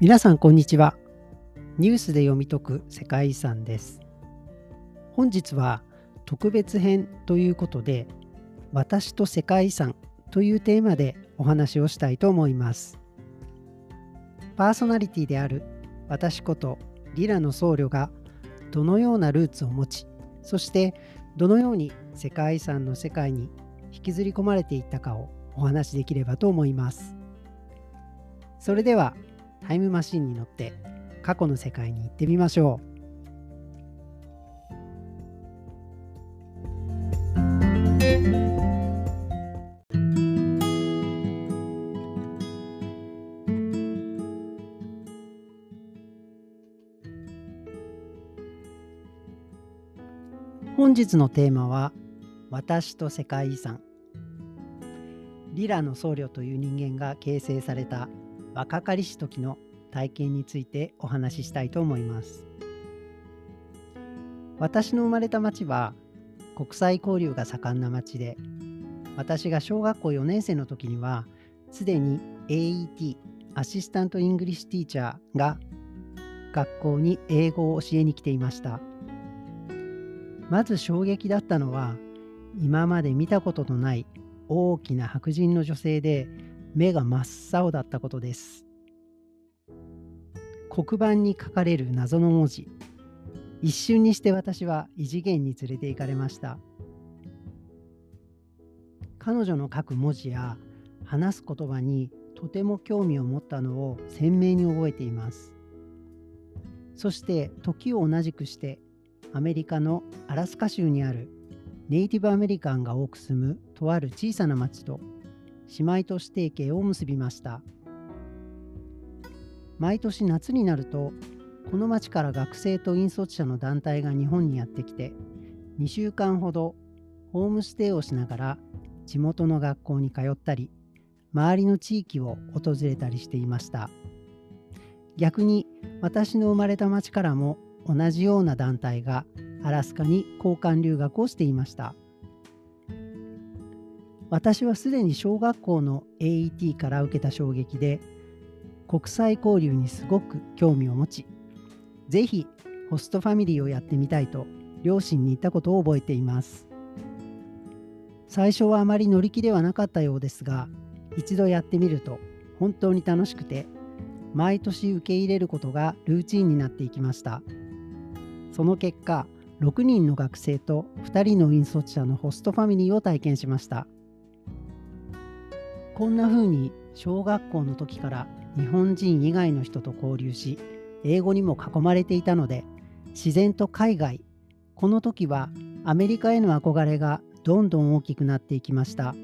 皆さんこんにちは。ニュースで読み解く世界遺産です。本日は特別編ということで私と世界遺産というテーマでお話をしたいと思います。パーソナリティである私ことリラの僧侶がどのようなルーツを持ちそしてどのように世界遺産の世界に引きずり込まれていったかをお話しできればと思います。それではタイムマシンに乗って過去の世界に行ってみましょう。本日のテーマは私と世界遺産リラの僧侶という人間が形成された若かりし時の体験についてお話ししたいと思います。私の生まれた町は国際交流が盛んな町で私が小学校4年生の時にはすでに AET Assistant English Teacher が学校に英語を教えに来ていましたまず衝撃だったのは今まで見たことのない大きな白人の女性で目が真っ青だったことです。黒板に書かれる謎の文字。一瞬にして私は異次元に連れて行かれました。彼女の書く文字や話す言葉にとても興味を持ったのを鮮明に覚えています。そして時を同じくしてアメリカのアラスカ州にあるネイティブアメリカンが多く住むとある小さな町と姉妹都市提携を結びました毎年夏になるとこの町から学生と引率者の団体が日本にやってきて2週間ほどホームステイをしながら地元の学校に通ったり周りの地域を訪れたりしていました逆に私の生まれた町からも同じような団体がアラスカに交換留学をしていました。私はすでに小学校の AET から受けた衝撃で国際交流にすごく興味を持ちぜひホストファミリーをやってみたいと両親に言ったことを覚えています。最初はあまり乗り気ではなかったようですが一度やってみると本当に楽しくて毎年受け入れることがルーチンになっていきました。その結果6人の学生と2人の引率者のホストファミリーを体験しました。こんな風に小学校の時から日本人以外の人と交流し英語にも囲まれていたので自然と海外この時はアメリカへの憧れがどんどん大きくなっていきました。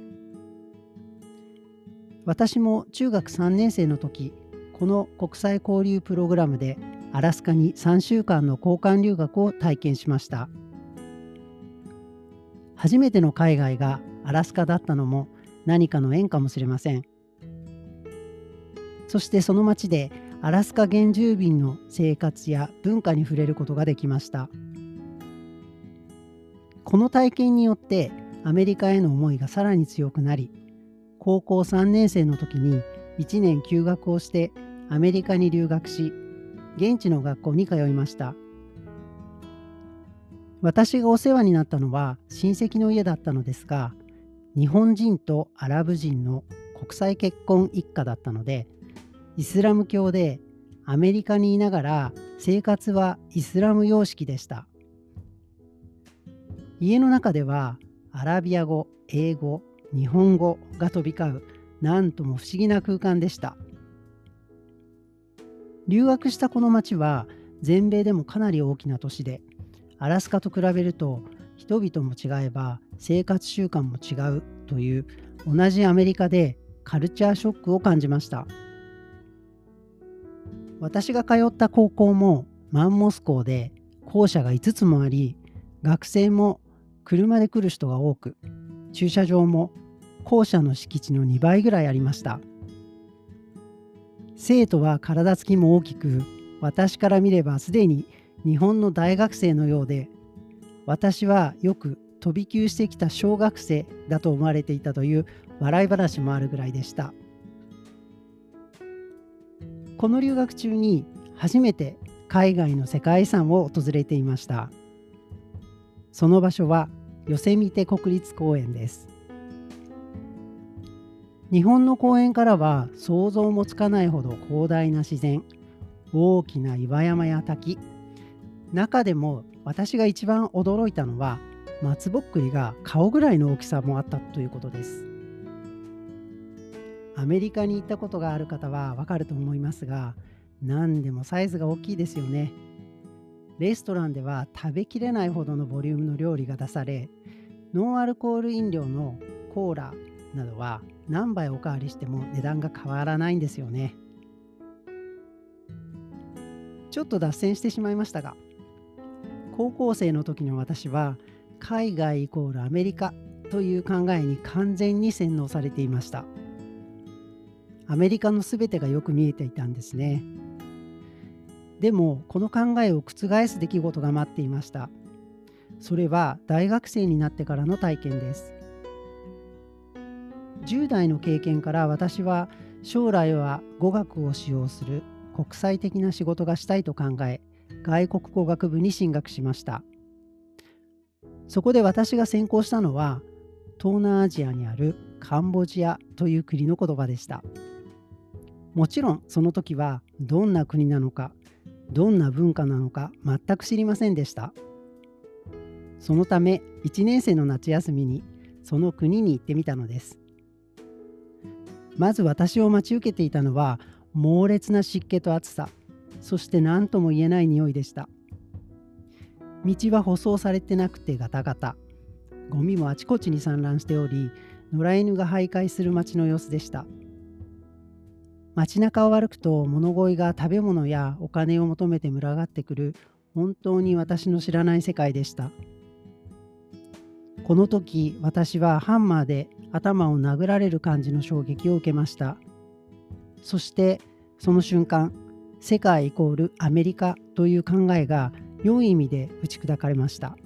私も中学3年生の時この国際交流プログラムでアラスカに3週間の交換留学を体験しました。初めての海外がアラスカだったのも何かの縁かもしれません。そしてその町でアラスカ原住民の生活や文化に触れることができました。この体験によってアメリカへの思いがさらに強くなり高校3年生の時に1年休学をしてアメリカに留学し現地の学校に通いました。私がお世話になったのは親戚の家だったのですが日本人とアラブ人の国際結婚一家だったのでイスラム教でアメリカにいながら生活はイスラム様式でした。家の中ではアラビア語英語日本語が飛び交うなんとも不思議な空間でした。留学したこの町は全米でもかなり大きな都市でアラスカと比べると人々も違えば生活習慣も違うという同じアメリカでカルチャーショックを感じました。私が通った高校もマンモス校で校舎が5つもあり学生も車で来る人が多く駐車場も校舎の敷地の2倍ぐらいありました。生徒は体つきも大きく私から見ればすでに日本の大学生のようで私はよく飛び級してきた小学生だと思われていたという笑い話もあるぐらいでした。この留学中に初めて海外の世界遺産を訪れていました。その場所はヨセミテ国立公園です。日本の公園からは想像もつかないほど広大な自然大きな岩山や滝中でも私が一番驚いたのは松ぼっくりが顔ぐらいの大きさもあったということです。アメリカに行ったことがある方はわかると思いますが何でもサイズが大きいですよね。レストランでは食べきれないほどのボリュームの料理が出されノンアルコール飲料のコーラなどは何杯おかわりしても値段が変わらないんですよね。ちょっと脱線してしまいましたが高校生の時の私は海外イコールアメリカという考えに完全に洗脳されていました。アメリカの全てがよく見えていたんですね。でもこの考えを覆す出来事が待っていました。それは大学生になってからの体験です。10代の経験から私は将来は語学を使用する国際的な仕事がしたいと考え外国語学部に進学しました。そこで私が専攻したのは東南アジアにあるカンボジアという国の言葉でした。もちろんその時はどんな国なのかどんな文化なのか全く知りませんでした。そのため1年生の夏休みにその国に行ってみたのです。まず私を待ち受けていたのは猛烈な湿気と暑さ。そして何とも言えない匂いでした。道は舗装されてなくてガタガタ。ゴミもあちこちに散乱しており野良犬が徘徊する街の様子でした。街中を歩くと物乞いが食べ物やお金を求めて群がってくる本当に私の知らない世界でした。この時私はハンマーで頭を殴られる感じの衝撃を受けました。そしてその瞬間世界イコールアメリカという考えが良い意味で打ち砕かれました。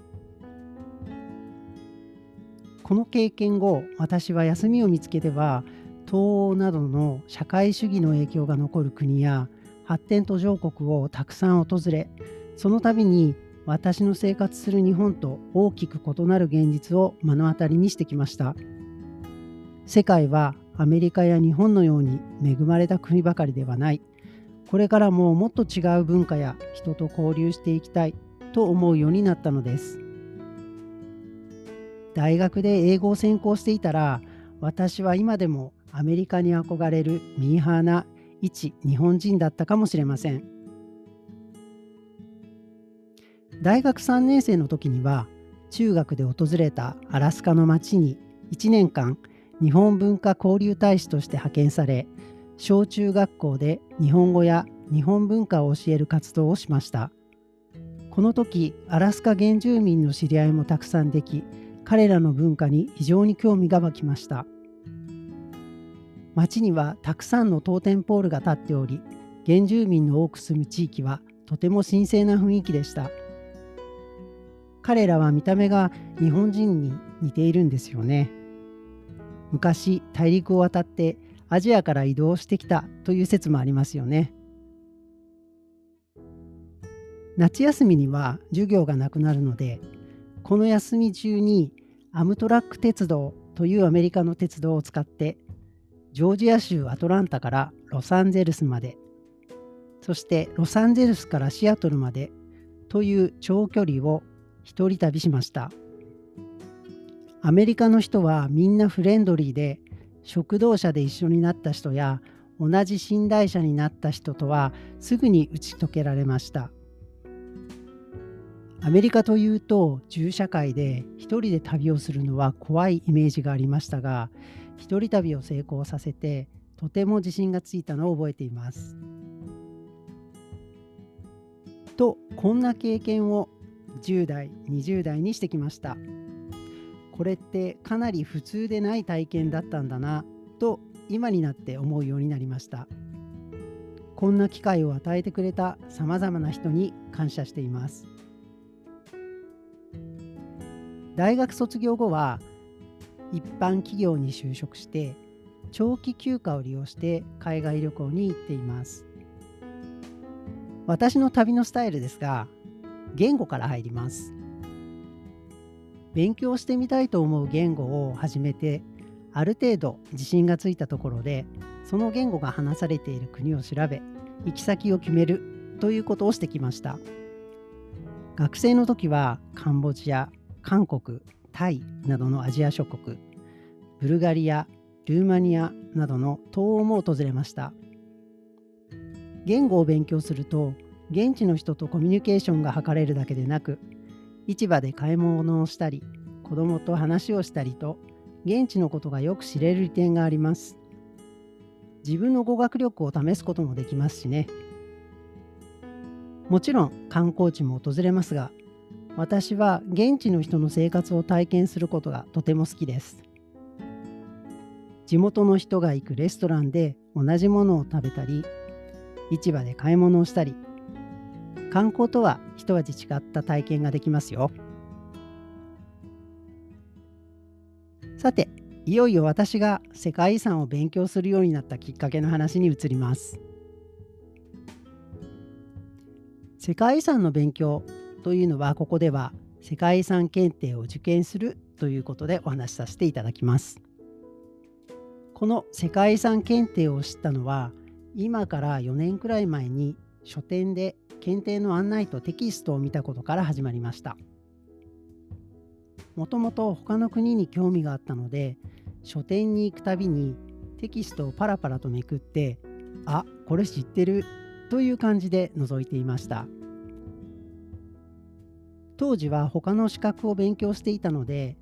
この経験後私は休みを見つけては東欧などの社会主義の影響が残る国や発展途上国をたくさん訪れその度に私の生活する日本と大きく異なる現実を目の当たりにしてきました。世界はアメリカや日本のように恵まれた国ばかりではない。これからももっと違う文化や人と交流していきたいと思うようになったのです。大学で英語を専攻していたら私は今でもアメリカに憧れるミーハーな一日本人だったかもしれません。大学3年生の時には中学で訪れたアラスカの町に1年間日本文化交流大使として派遣され小中学校で日本語や日本文化を教える活動をしました。この時アラスカ原住民の知り合いもたくさんでき彼らの文化に非常に興味が湧きました。町にはたくさんのトーテンポールが立っており原住民の多く住む地域はとても神聖な雰囲気でした。彼らは見た目が日本人に似ているんですよね。昔大陸を渡ってアジアから移動してきたという説もありますよね。夏休みには授業がなくなるのでこの休み中にアムトラック鉄道というアメリカの鉄道を使ってジョージア州アトランタからロサンゼルスまでそしてロサンゼルスからシアトルまでという長距離を一人旅しました。アメリカの人はみんなフレンドリーで食堂車で一緒になった人や同じ寝台車になった人とはすぐに打ち解けられましたアメリカというと銃社会で一人で旅をするのは怖いイメージがありましたが一人旅を成功させてとても自信がついたのを覚えています。とこんな経験を10代20代にしてきました。これってかなり普通でない体験だったんだなと今になって思うようになりました。こんな機会を与えてくれたさまざまな人に感謝しています。大学卒業後は一般企業に就職して長期休暇を利用して海外旅行に行っています私の旅のスタイルですが言語から入ります勉強してみたいと思う言語を始めてある程度自信がついたところでその言語が話されている国を調べ行き先を決めるということをしてきました。学生の時はカンボジア韓国タイなどのアジア諸国ブルガリアルーマニアなどの東欧も訪れました。言語を勉強すると現地の人とコミュニケーションが図れるだけでなく市場で買い物をしたり子供と話をしたりと現地のことがよく知れる利点があります。自分の語学力を試すこともできますしね。もちろん観光地も訪れますが私は現地の人の生活を体験することがとても好きです。地元の人が行くレストランで同じものを食べたり市場で買い物をしたり観光とは一味違った体験ができますよ。さて、いよいよ私が世界遺産を勉強するようになったきっかけの話に移ります。世界遺産の勉強というのはここでは世界遺産検定を受験するということでお話しさせていただきます。この世界遺産検定を知ったのは今から4年くらい前に書店で検定の案内とテキストを見たことから始まりました。もともと他の国に興味があったので書店に行くたびにテキストをパラパラとめくってあこれ知ってるという感じで覗いていました。当時は他の資格を勉強していたので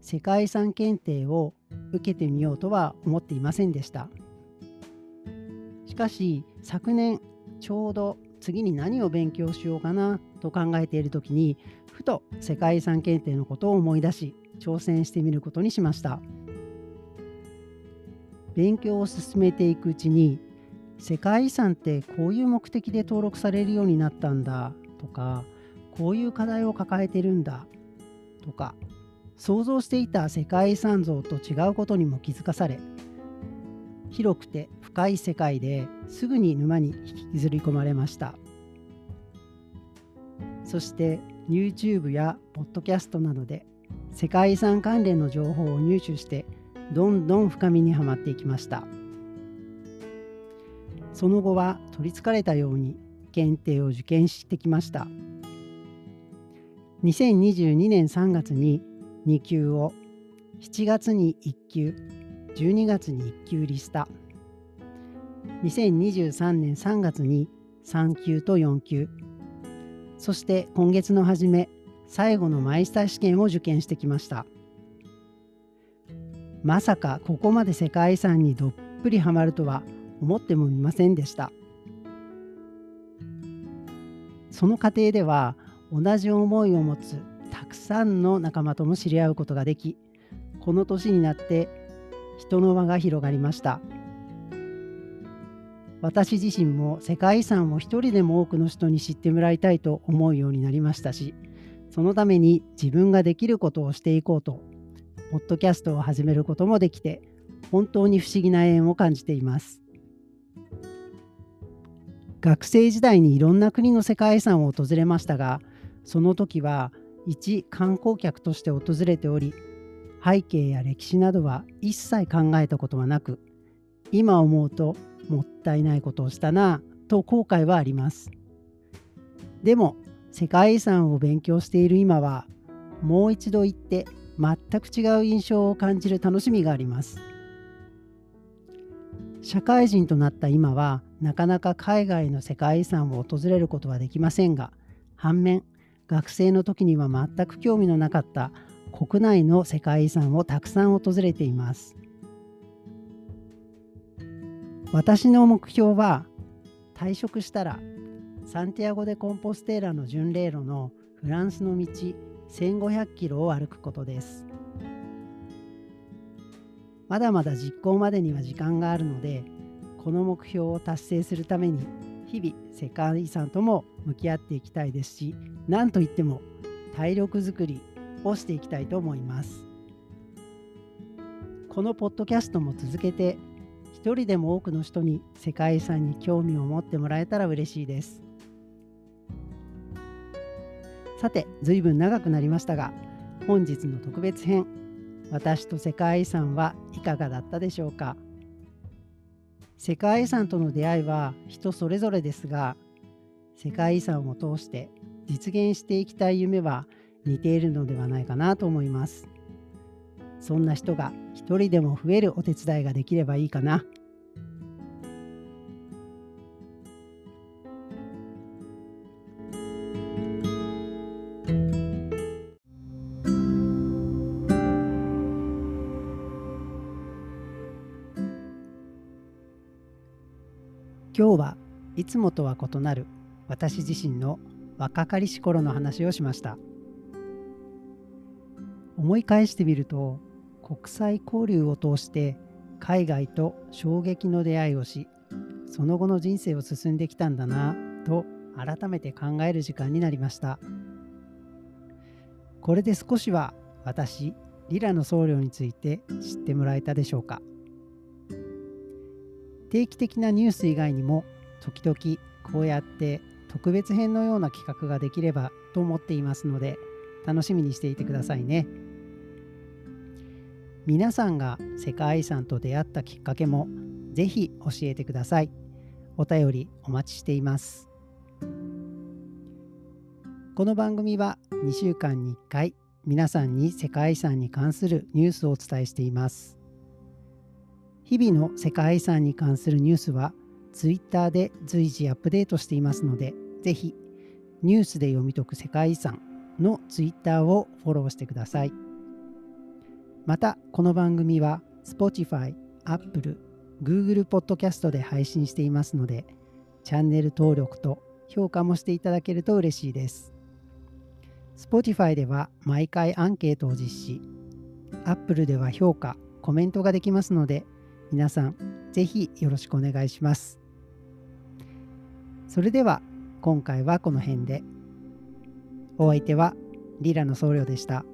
世界遺産検定を受けてみようとは思っていませんでした。しかし昨年ちょうど次に何を勉強しようかなと考えている時にふと世界遺産検定のことを思い出し挑戦してみることにしました。勉強を進めていくうちに世界遺産ってこういう目的で登録されるようになったんだとかこういう課題を抱えてるんだとか想像していた世界遺産像と違うことにも気づかされ広くて深い世界ですぐに沼に引きずり込まれました。そして YouTube や Podcast などで世界遺産関連の情報を入手してどんどん深みにはまっていきました。その後は取りつかれたように検定を受験してきました。2022年3月に2級を7月に1級12月に1級リスタ2023年3月に3級と4級そして今月の初め最後のマイスター試験を受験してきました。まさかここまで世界遺産にどっぷりハマるとは思ってもみませんでした。その過程では同じ思いを持つたくさんの仲間とも知り合うことができこの年になって人の輪が広がりました。私自身も世界遺産を一人でも多くの人に知ってもらいたいと思うようになりましたしそのために自分ができることをしていこうとポッドキャストを始めることもできて本当に不思議な縁を感じています。学生時代にいろんな国の世界遺産を訪れましたがその時は一観光客として訪れており背景や歴史などは一切考えたことはなく今思うともったいないことをしたなと後悔はありますでも世界遺産を勉強している今はもう一度行って全く違う印象を感じる楽しみがあります社会人となった今はなかなか海外の世界遺産を訪れることはできませんが反面学生の時には全く興味のなかった国内の世界遺産をたくさん訪れています。私の目標は退職したらサンティアゴ・でコンポステーラの巡礼路のフランスの道1500キロを歩くことです。まだまだ実行までには時間があるのでこの目標を達成するために日々世界遺産とも向き合っていきたいですし何といっても体力づくりをしていきたいと思います。このポッドキャストも続けて一人でも多くの人に世界遺産に興味を持ってもらえたら嬉しいです。さて随分長くなりましたが本日の特別編私と世界遺産はいかがだったでしょうか？世界遺産との出会いは人それぞれですが世界遺産を通して実現していきたい夢は似ているのではないかなと思います。そんな人が一人でも増えるお手伝いができればいいかな。今日はいつもとは異なる私自身の若かりし頃の話をしました思い返してみると国際交流を通して海外と衝撃の出会いをしその後の人生を進んできたんだなと改めて考える時間になりました。これで少しは私リラの僧侶について知ってもらえたでしょうか。定期的なニュース以外にも時々こうやって特別編のような企画ができればと思っていますので楽しみにしていてくださいね。皆さんが世界遺産と出会ったきっかけもぜひ教えてください。お便りお待ちしています。この番組は2週間に1回皆さんに世界遺産に関するニュースをお伝えしています。日々の世界遺産に関するニュースは Twitter で随時アップデートしていますので、ぜひニュースで読み解く世界遺産の Twitter をフォローしてください。また、この番組は Spotify、Apple、Google Podcast で配信していますので、チャンネル登録と評価もしていただけると嬉しいです。Spotify では毎回アンケートを実施。Apple では評価、コメントができますので、皆さんぜひよろしくお願いします。それでは今回はこの辺で。お相手はリラの僧侶でした。